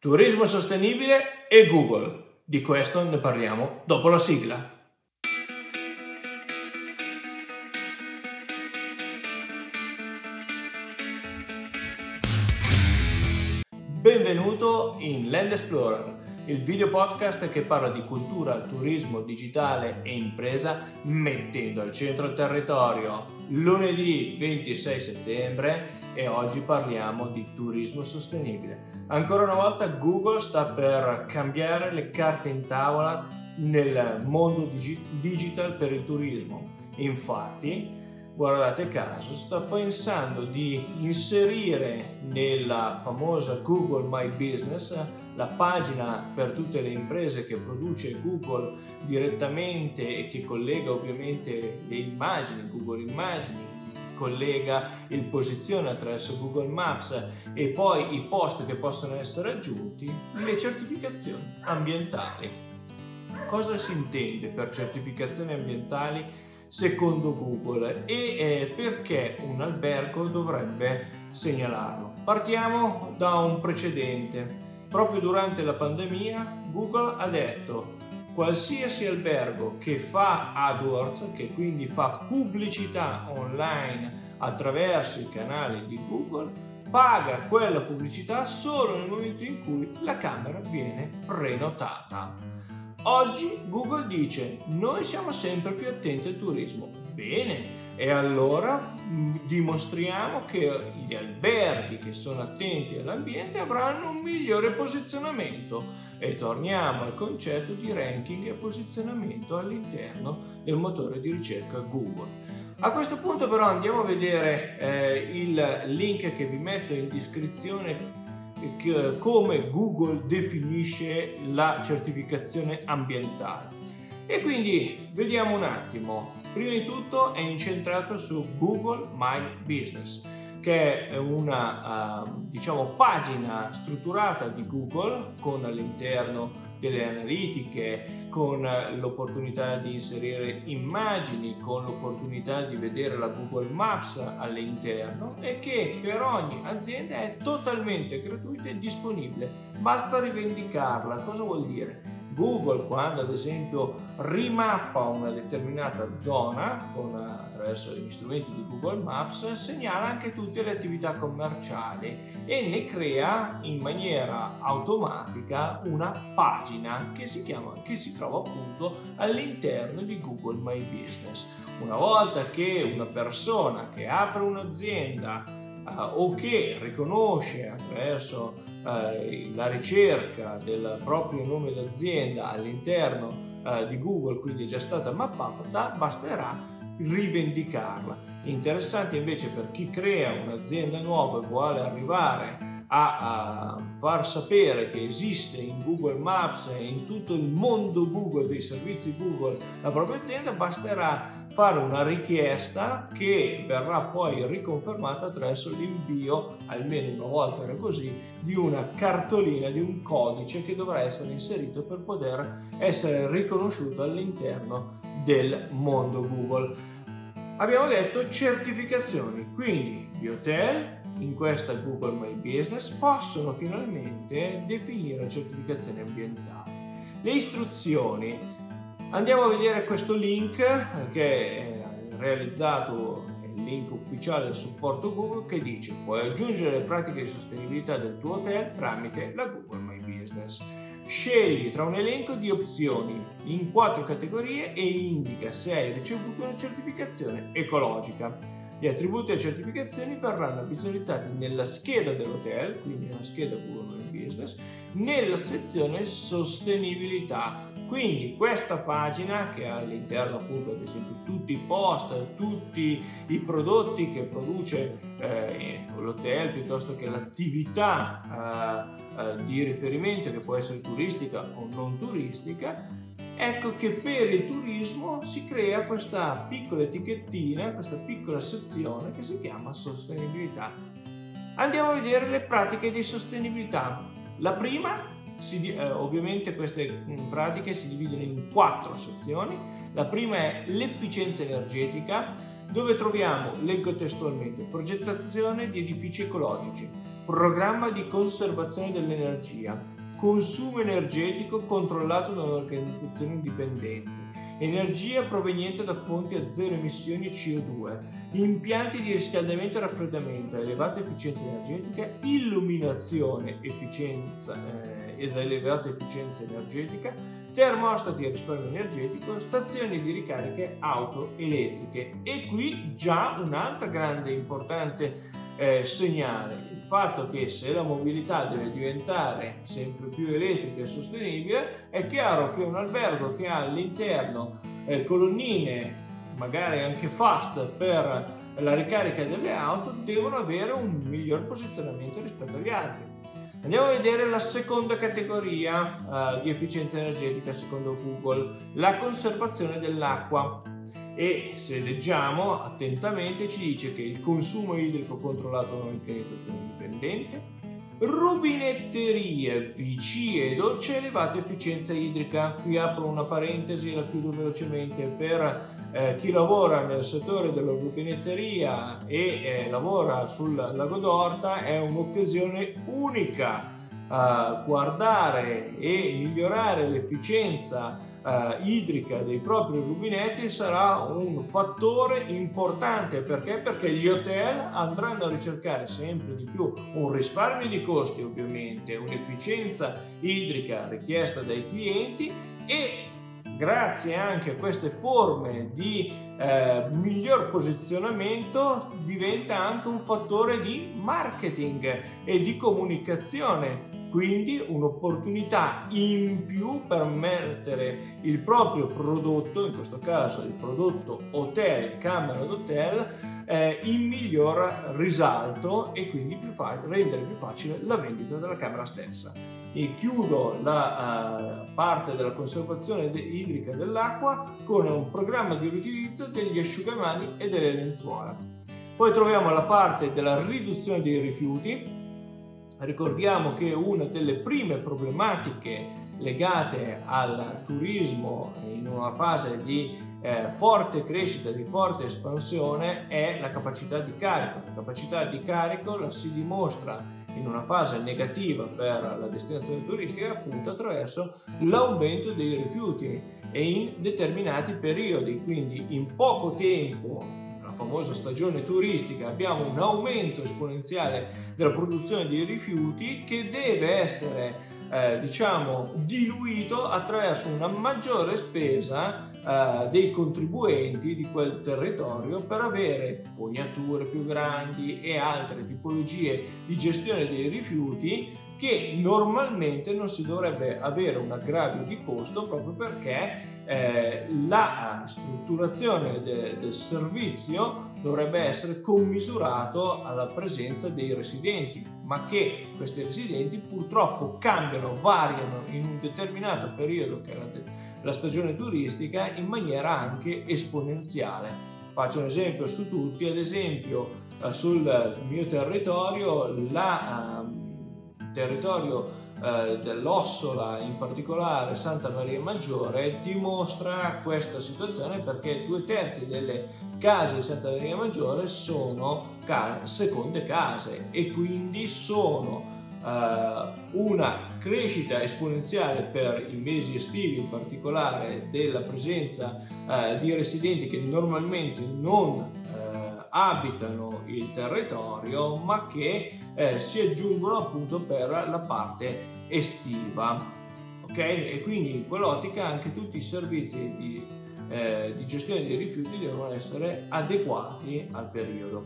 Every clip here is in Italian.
Turismo sostenibile e Google. Di questo ne parliamo dopo la sigla. Benvenuto in Land Explorer, il video podcast che parla di cultura, turismo, digitale e impresa mettendo al centro il territorio. Lunedì 26 settembre e oggi parliamo di turismo sostenibile. Ancora una volta Google sta per cambiare le carte in tavola nel mondo digi- digital per il turismo. Infatti, guardate caso, sta pensando di inserire nella famosa Google My Business la pagina per tutte le imprese che produce Google direttamente e che collega ovviamente le immagini, Google Immagini, collega il posizione attraverso Google Maps e poi i post che possono essere aggiunti, le certificazioni ambientali. Cosa si intende per certificazioni ambientali secondo Google e eh, perché un albergo dovrebbe segnalarlo? Partiamo da un precedente. Proprio durante la pandemia Google ha detto qualsiasi albergo che fa AdWords, che quindi fa pubblicità online attraverso i canali di Google, paga quella pubblicità solo nel momento in cui la camera viene prenotata. Oggi Google dice noi siamo sempre più attenti al turismo. Bene, e allora mm, dimostriamo che gli alberghi che sono attenti all'ambiente avranno un migliore posizionamento e torniamo al concetto di ranking e posizionamento all'interno del motore di ricerca Google. A questo punto però andiamo a vedere eh, il link che vi metto in descrizione come Google definisce la certificazizione ambientale. E quindi vediamo un attimo Prima di tutto è incentrato su Google My Business, che è una uh, diciamo, pagina strutturata di Google con all'interno delle analitiche, con l'opportunità di inserire immagini, con l'opportunità di vedere la Google Maps all'interno e che per ogni azienda è totalmente gratuita e disponibile. Basta rivendicarla. Cosa vuol dire? Google quando ad esempio rimappa una determinata zona con, attraverso gli strumenti di Google Maps segnala anche tutte le attività commerciali e ne crea in maniera automatica una pagina che si, chiama, che si trova appunto all'interno di Google My Business. Una volta che una persona che apre un'azienda uh, o che riconosce attraverso uh, la ricerca del proprio nome d'azienda all'interno uh, di Google, quindi è già stata mappata, basterà rivendicarla. Interessante invece per chi crea un'azienda nuova e vuole arrivare a, a, far sapere che esiste in Google Maps e in tutto il mondo Google dei servizi Google la propria azienda, basterà fare una richiesta che verrà poi riconfermata attraverso l'invio, almeno una volta era così, di una cartolina, di un codice che dovrà essere inserito per poter essere riconosciuto all'interno del mondo Google. Abbiamo detto certificazioni, quindi gli hotel, in questa Google My Business possono finalmente definire la certificazione ambientale. Le istruzioni. Andiamo a vedere questo link che è realizzato il link ufficiale del supporto Google che dice puoi aggiungere le pratiche di sostenibilità del tuo hotel tramite la Google My Business. Scegli tra un elenco di opzioni in quattro categorie e indica se hai ricevuto una certificazione ecologica. Gli attributi e certificazioni verranno visualizzati nella scheda dell'hotel, quindi nella scheda Google My Business, nella sezione sostenibilità. Quindi questa pagina che ha all'interno appunto ad esempio tutti i post, tutti i prodotti che produce eh, l'hotel piuttosto che l'attività eh, eh, di riferimento che può essere turistica o non turistica, ecco che per il turismo si crea questa piccola etichettina, questa piccola sezione che si chiama sostenibilità. Andiamo a vedere le pratiche di sostenibilità. La prima, si, eh, ovviamente queste mm, pratiche si dividono in quattro sezioni. La prima è l'efficienza energetica, dove troviamo, leggo testualmente, progettazione di edifici ecologici, programma di conservazione dell'energia, consumo energetico controllato da un'organizzazione indipendente, energia proveniente da fonti a zero emissioni CO2, impianti di riscaldamento e raffreddamento a elevata efficienza energetica, illuminazione efficienza, eh, ed elevata efficienza energetica, termostati a risparmio energetico, stazioni di ricariche auto elettriche. E qui già un'altra grande importante eh, segnale fatto che se la mobilità deve diventare sempre più elettrica e sostenibile, è chiaro che un albergo che ha all'interno eh, colonnine, magari anche fast per la ricarica delle auto, devono avere un miglior posizionamento rispetto agli altri. Andiamo a vedere la seconda categoria uh, di efficienza energetica secondo Google, la conservazione dell'acqua e se leggiamo attentamente ci dice che il consumo idrico controllato da un'organizzazione indipendente, rubinetterie, VC e dolce elevata efficienza idrica. Qui apro una parentesi e la chiudo velocemente per eh, chi lavora nel settore della rubinetteria e eh, lavora sul lago d'Orta è un'occasione unica. Uh, guardare e migliorare l'efficienza eh, idrica dei propri rubinetti sarà un fattore importante perché? Perché gli hotel andranno a ricercare sempre di più un risparmio di costi ovviamente, un'efficienza idrica richiesta dai clienti e grazie anche a queste forme di eh, miglior posizionamento diventa anche un fattore di marketing e di comunicazione quindi un'opportunità in più per mettere il proprio prodotto, in questo caso il prodotto hotel, camera d'hotel, eh, in miglior risalto e quindi più fa- rendere più facile la vendita della camera stessa. E chiudo la uh, parte della conservazione de- idrica dell'acqua con un programma di riutilizzo degli asciugamani e delle lenzuola. Poi troviamo la parte della riduzione dei rifiuti, Ricordiamo che una delle prime problematiche legate al turismo in una fase di eh, forte crescita, di forte espansione è la capacità di carico. La capacità di carico la si dimostra in una fase negativa per la destinazione turistica appunto attraverso l'aumento dei rifiuti e in determinati periodi, quindi in poco tempo famosa stagione turistica abbiamo un aumento esponenziale della produzione di rifiuti che deve essere eh, diciamo diluito attraverso una maggiore spesa eh, dei contribuenti di quel territorio per avere fognature più grandi e altre tipologie di gestione dei rifiuti che normalmente non si dovrebbe avere un aggravio di costo proprio perché eh, la strutturazione de, del servizio dovrebbe essere commisurato alla presenza dei residenti, ma che questi residenti purtroppo cambiano, variano in un determinato periodo che è la, stagione turistica in maniera anche esponenziale. Faccio un esempio su tutti, ad esempio eh, sul mio territorio, la, eh, il territorio eh, dell'Ossola, in particolare Santa Maria Maggiore, dimostra questa situazione perché due terzi delle case di Santa Maria Maggiore sono seconde case e quindi sono Uh, una crescita esponenziale per i mesi estivi in particolare della presenza uh, di residenti che normalmente non abitano il territorio ma che eh, si aggiungono appunto per la parte estiva. Ok? E quindi in quell'ottica anche tutti i servizi di, eh, di gestione dei rifiuti devono essere adeguati al periodo.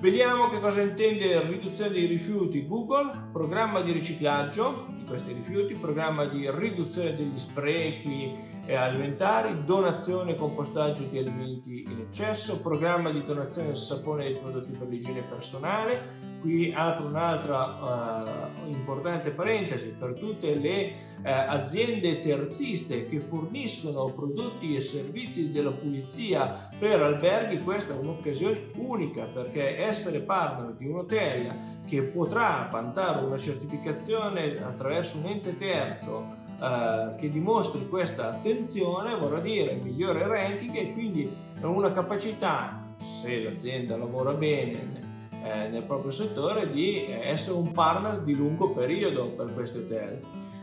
Vediamo che cosa intende riduzione dei rifiuti Google, programma di riciclaggio questi rifiuti, programma di riduzione degli sprechi alimentari, donazione e compostaggio di alimenti in eccesso, programma di donazione del sapone e dei prodotti per l'igiene personale. Qui apro un'altra uh, importante parentesi per tutte le uh, aziende terziste che forniscono prodotti e servizi della pulizia per alberghi. Questa è un'occasione unica perché essere partner di un hotel che potrà vantare una certificazione attraverso un ente terzo eh, che dimostri questa attenzione vorrà dire migliore ranking e quindi una capacità, se l'azienda lavora bene eh, nel proprio settore di essere un partner di lungo periodo per questi hotel.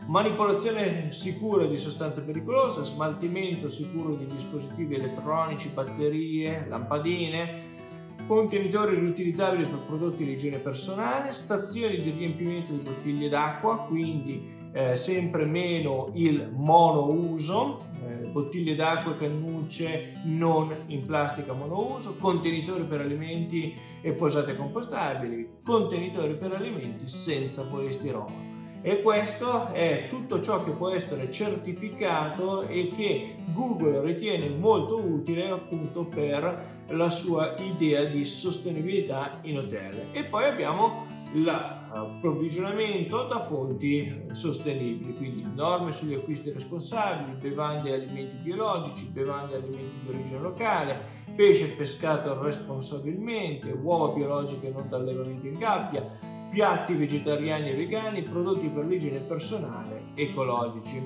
Manipolazione sicura di sostanze pericolose, smaltimento sicuro di dispositivi elettronici, batterie, lampadine, contenitori riutilizzabili per prodotti di igiene personale, stazioni di riempimento di bottiglie d'acqua, quindi eh, sempre meno il monouso, eh, bottiglie d'acqua e cannucce non in plastica monouso, contenitori per alimenti e posate compostabili, contenitori per alimenti senza polistirolo. E questo è tutto ciò che può essere certificato e che Google ritiene molto utile appunto per la sua idea di sostenibilità in hotel. E poi abbiamo l'approvvigionamento da fonti sostenibili, quindi norme sugli acquisti responsabili, bevande e alimenti biologici, bevande e alimenti di origine locale, pesce pescato responsabilmente, uova biologiche non da allevamento in gabbia, piatti vegetariani e vegani, prodotti per l'igiene personale ecologici.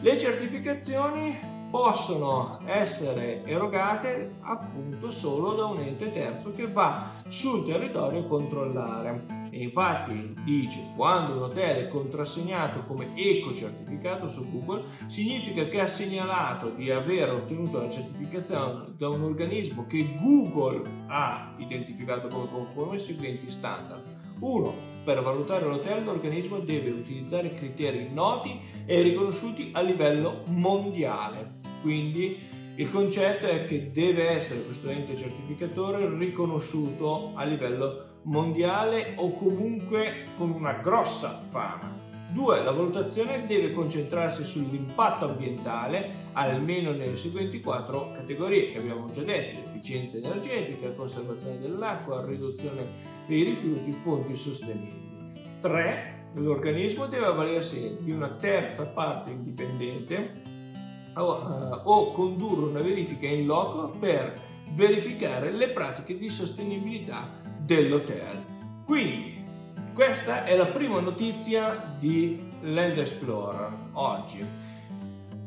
Le certificazioni possono essere erogate appunto solo da un ente terzo che va sul territorio a controllare. E infatti dice quando un hotel è contrassegnato come eco certificato su Google significa che ha segnalato di aver ottenuto la certificazione da un organismo che Google ha identificato come conforme ai seguenti standard. 1 per valutare l'hotel l'organismo deve utilizzare criteri noti e riconosciuti a livello mondiale. Quindi il concetto è che deve essere questo ente certificatore riconosciuto a livello mondiale o comunque con una grossa fama. 2. La valutazione deve concentrarsi sull'impatto ambientale, almeno nelle seguenti quattro categorie che abbiamo già detto: efficienza energetica, conservazione dell'acqua, riduzione dei rifiuti, fonti sostenibili. 3. L'organismo deve avvalersi di una terza parte indipendente o, uh, o condurre una verifica in loco per verificare le pratiche di sostenibilità dell'hotel. Quindi, questa è la prima notizia di Land Explorer oggi.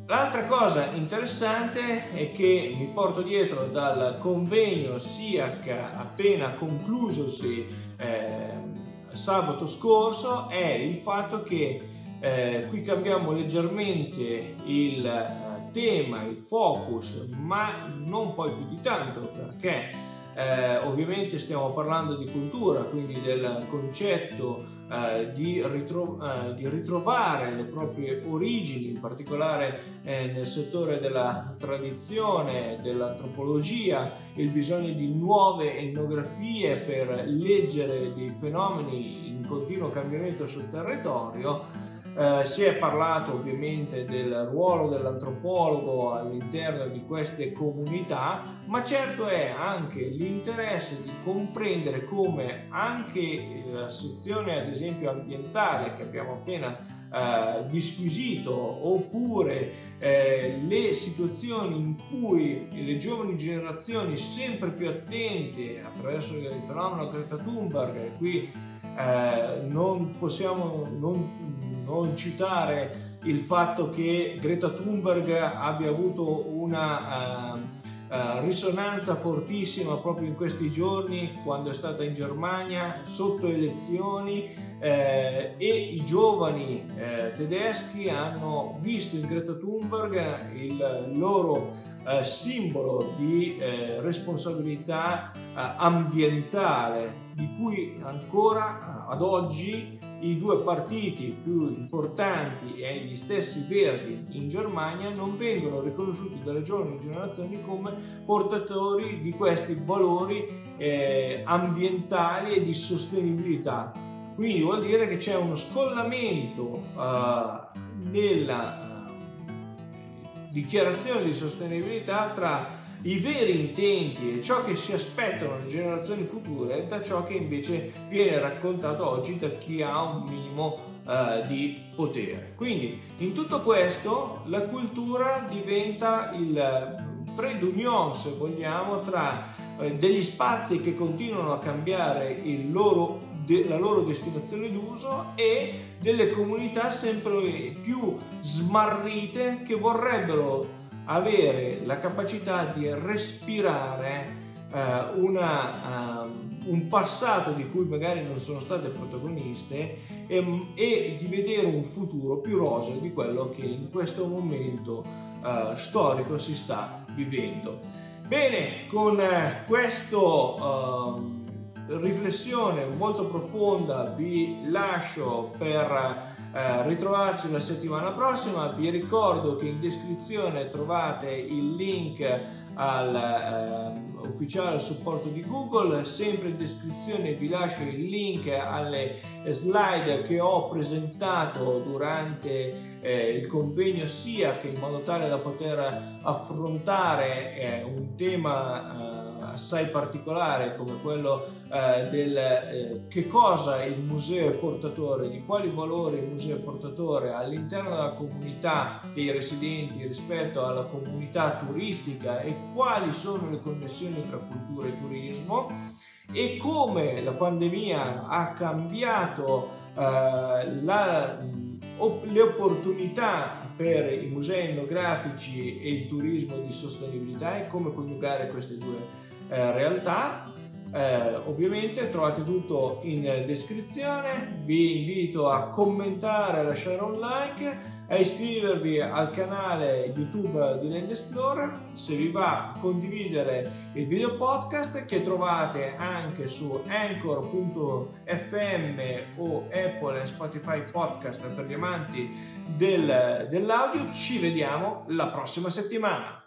L'altra cosa interessante è che mi porto dietro dal convegno SIAC appena conclusosi eh, sabato scorso è il fatto che eh, qui cambiamo leggermente il tema, il focus, ma non poi più di tanto perché eh, ovviamente stiamo parlando di cultura, quindi del concetto eh, di, ritro- eh, di, ritrovare le proprie origini, in particolare eh, nel settore della tradizione, dell'antropologia, il bisogno di nuove etnografie per leggere dei fenomeni in continuo cambiamento sul territorio eh, si è parlato ovviamente del ruolo dell'antropologo all'interno di queste comunità, ma certo è anche l'interesse di comprendere come anche la sezione ad esempio ambientale che abbiamo appena eh, disquisito oppure eh, le situazioni in cui le giovani generazioni sempre più attente attraverso il fenomeno Greta Thunberg qui eh, non possiamo non non citare il fatto che Greta Thunberg abbia avuto una uh, uh, risonanza fortissima proprio in questi giorni quando è stata in Germania sotto elezioni eh, e i giovani eh, tedeschi hanno visto in Greta Thunberg il loro eh, simbolo di eh, responsabilità ambientale di cui ancora ad oggi i due partiti più importanti e gli stessi verdi in Germania non vengono riconosciuti dalle giovani generazioni come portatori di questi valori eh, ambientali e di sostenibilità. Quindi vuol dire che c'è uno scollamento eh, nella eh, dichiarazione di sostenibilità tra i veri intenti e ciò che si aspettano le generazioni future da ciò che invece viene raccontato oggi da chi ha un minimo uh, di potere. Quindi in tutto questo la cultura diventa il trade union, se vogliamo, tra uh, degli spazi che continuano a cambiare loro, la loro destinazione d'uso e delle comunità sempre più smarrite che vorrebbero avere la capacità di respirare uh, una, um, un passato di cui magari non sono state protagoniste e, e, di vedere un futuro più roseo di quello che in questo momento uh, storico si sta vivendo. Bene, con questa riflessione molto profonda vi lascio per eh, ritrovarci la settimana prossima. Vi ricordo che in descrizione trovate il link al eh, ufficiale supporto di Google. Sempre in descrizione vi lascio il link alle slide che ho presentato durante eh, il convegno, sia che in modo tale da poter affrontare eh, un tema eh, assai particolare come quello eh, del eh, che cosa il museo è portatore, di quali valori il museo è portatore all'interno della comunità dei residenti rispetto alla comunità turistica e quali sono le connessioni tra cultura e turismo e come la pandemia ha cambiato eh, la, le opportunità per i musei etnografici e il turismo di sostenibilità e come coniugare queste due eh, realtà. Eh, ovviamente trovate tutto in descrizione, vi invito a commentare, a lasciare un like, a iscrivervi al canale YouTube di Land Explorer, se vi va condividere il video podcast che trovate anche su anchor.fm o Apple e Spotify podcast per gli amanti del, dell'audio. Ci vediamo la prossima settimana.